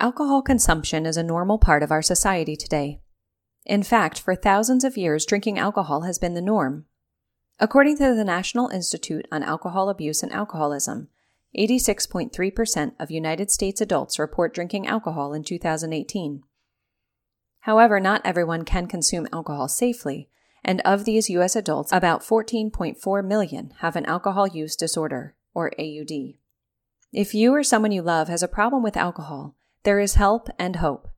Alcohol consumption is a normal part of our society today. In fact, for thousands of years, drinking alcohol has been the norm. According to the National Institute on Alcohol Abuse and Alcoholism, 86.3% of United States adults report drinking alcohol in 2018. However, not everyone can consume alcohol safely, and of these U.S. adults, about 14.4 million have an alcohol use disorder, or AUD. If you or someone you love has a problem with alcohol, there is help and hope.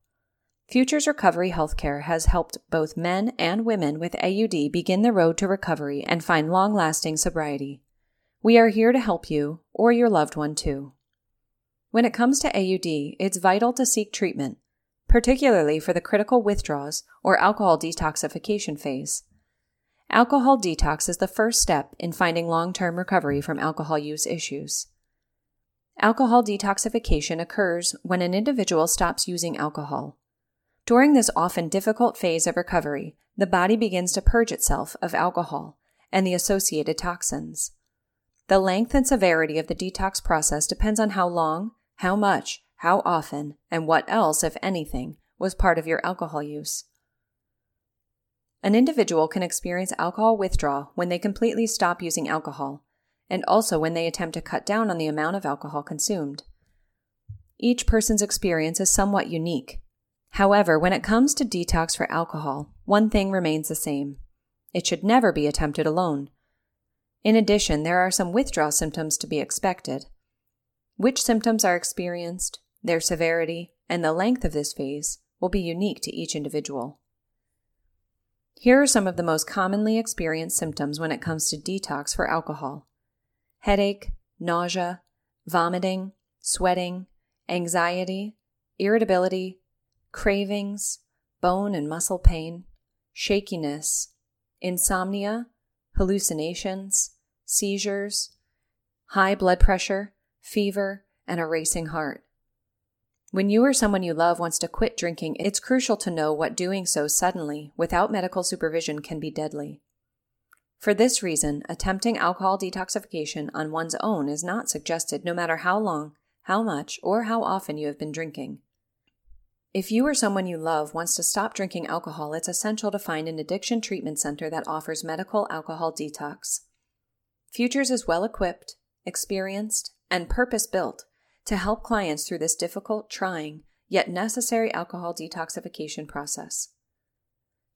Futures Recovery Healthcare has helped both men and women with AUD begin the road to recovery and find long lasting sobriety. We are here to help you or your loved one too. When it comes to AUD, it's vital to seek treatment, particularly for the critical withdrawals or alcohol detoxification phase. Alcohol detox is the first step in finding long term recovery from alcohol use issues. Alcohol detoxification occurs when an individual stops using alcohol. During this often difficult phase of recovery, the body begins to purge itself of alcohol and the associated toxins. The length and severity of the detox process depends on how long, how much, how often, and what else, if anything, was part of your alcohol use. An individual can experience alcohol withdrawal when they completely stop using alcohol, and also when they attempt to cut down on the amount of alcohol consumed. Each person's experience is somewhat unique. However, when it comes to detox for alcohol, one thing remains the same. It should never be attempted alone. In addition, there are some withdrawal symptoms to be expected. Which symptoms are experienced, their severity, and the length of this phase will be unique to each individual. Here are some of the most commonly experienced symptoms when it comes to detox for alcohol headache, nausea, vomiting, sweating, anxiety, irritability, cravings, bone and muscle pain, shakiness, insomnia, hallucinations, seizures, high blood pressure, fever, and a racing heart. When you or someone you love wants to quit drinking, it's crucial to know what doing so suddenly, without medical supervision, can be deadly. For this reason, attempting alcohol detoxification on one's own is not suggested no matter how long, how much, or how often you have been drinking. If you or someone you love wants to stop drinking alcohol, it's essential to find an addiction treatment center that offers medical alcohol detox. Futures is well equipped, experienced, and purpose built to help clients through this difficult, trying, yet necessary alcohol detoxification process.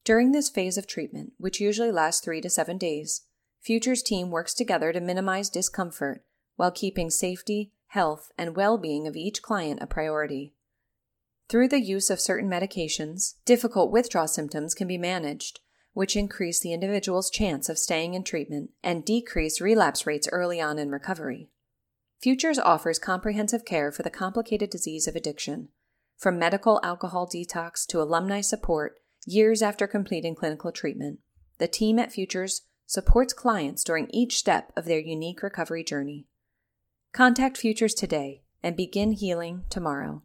During this phase of treatment, which usually lasts three to seven days, Futures team works together to minimize discomfort while keeping safety, health, and well being of each client a priority. Through the use of certain medications, difficult withdrawal symptoms can be managed, which increase the individual's chance of staying in treatment and decrease relapse rates early on in recovery. Futures offers comprehensive care for the complicated disease of addiction, from medical alcohol detox to alumni support Years after completing clinical treatment, the team at Futures supports clients during each step of their unique recovery journey. Contact Futures today and begin healing tomorrow.